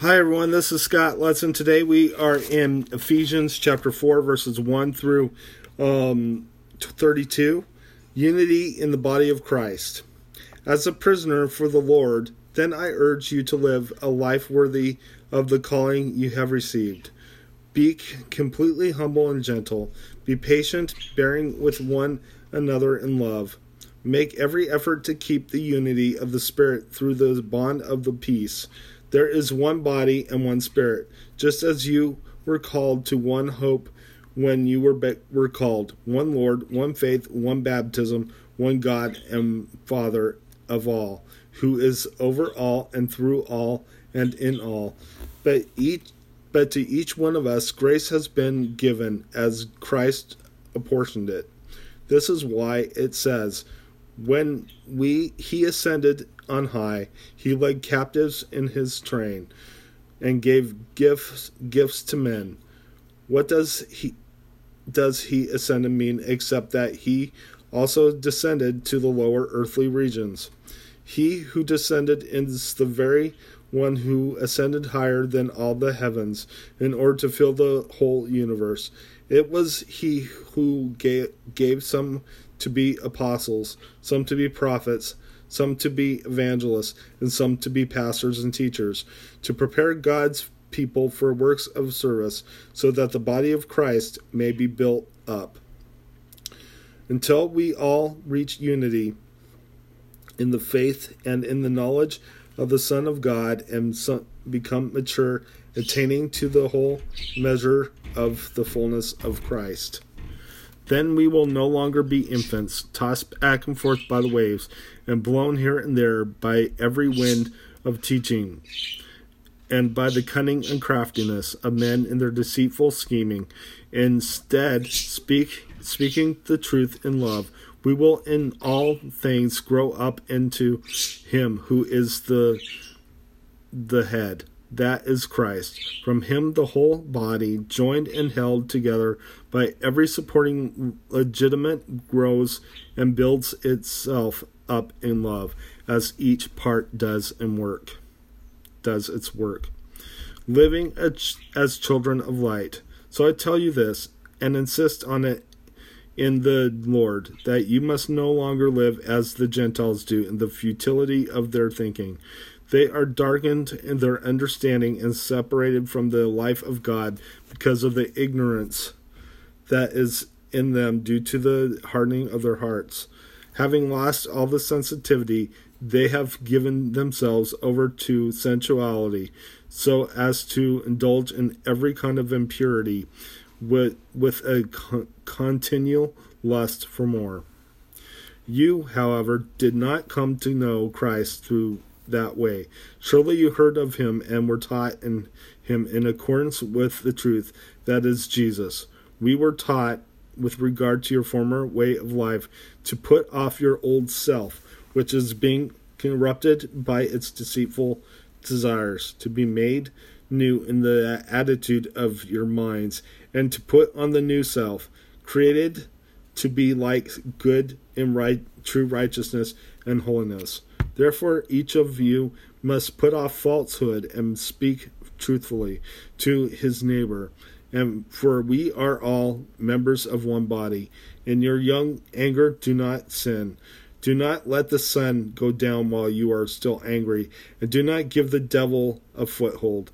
Hi, everyone. This is Scott Letson. Today we are in Ephesians chapter 4, verses 1 through um, 32. Unity in the body of Christ. As a prisoner for the Lord, then I urge you to live a life worthy of the calling you have received. Be completely humble and gentle. Be patient, bearing with one another in love. Make every effort to keep the unity of the Spirit through the bond of the peace. There is one body and one spirit, just as you were called to one hope when you were be- were called, one Lord, one faith, one baptism, one God and Father of all, who is over all and through all and in all. But each but to each one of us grace has been given as Christ apportioned it. This is why it says, when we he ascended on high, he led captives in his train and gave gifts gifts to men. What does he does he ascended mean except that he also descended to the lower earthly regions? He who descended is the very one who ascended higher than all the heavens in order to fill the whole universe. It was he who gave, gave some to be apostles, some to be prophets, some to be evangelists, and some to be pastors and teachers, to prepare God's people for works of service, so that the body of Christ may be built up. Until we all reach unity in the faith and in the knowledge of the Son of God and become mature, attaining to the whole measure of the fullness of Christ. Then we will no longer be infants, tossed back and forth by the waves, and blown here and there by every wind of teaching, and by the cunning and craftiness of men in their deceitful scheming. Instead, speak speaking the truth in love, we will in all things grow up into him who is the the head that is Christ. From him, the whole body, joined and held together by every supporting ligament, grows and builds itself up in love, as each part does and work, does its work, living as children of light. So I tell you this, and insist on it in the Lord, that you must no longer live as the Gentiles do in the futility of their thinking. They are darkened in their understanding and separated from the life of God because of the ignorance that is in them due to the hardening of their hearts. Having lost all the sensitivity, they have given themselves over to sensuality, so as to indulge in every kind of impurity with, with a con- continual lust for more. You, however, did not come to know Christ through that way. Surely you heard of him and were taught in him in accordance with the truth that is Jesus. We were taught with regard to your former way of life to put off your old self, which is being corrupted by its deceitful desires, to be made new in the attitude of your minds, and to put on the new self, created to be like good and right true righteousness and holiness. Therefore, each of you must put off falsehood and speak truthfully to his neighbor. And for we are all members of one body. In your young anger, do not sin. Do not let the sun go down while you are still angry, and do not give the devil a foothold.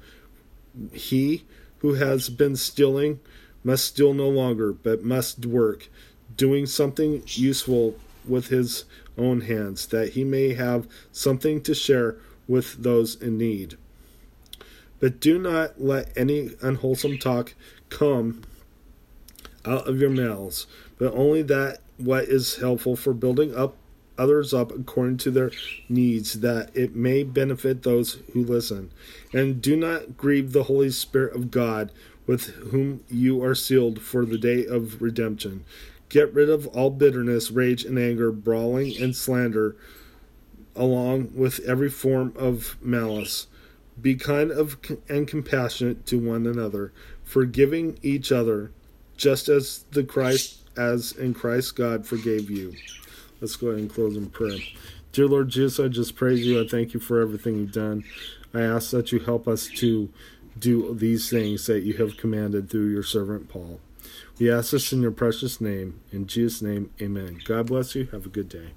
He who has been stealing must steal no longer, but must work, doing something useful with his own hands, that he may have something to share with those in need. But do not let any unwholesome talk come out of your mouths, but only that what is helpful for building up others up according to their needs, that it may benefit those who listen. And do not grieve the Holy Spirit of God, with whom you are sealed for the day of redemption. Get rid of all bitterness, rage, and anger, brawling, and slander, along with every form of malice. Be kind of and compassionate to one another, forgiving each other, just as the Christ as in Christ God forgave you. Let's go ahead and close in prayer. Dear Lord Jesus, I just praise you. I thank you for everything you've done. I ask that you help us to do these things that you have commanded through your servant Paul. We ask this in your precious name. In Jesus' name, amen. God bless you. Have a good day.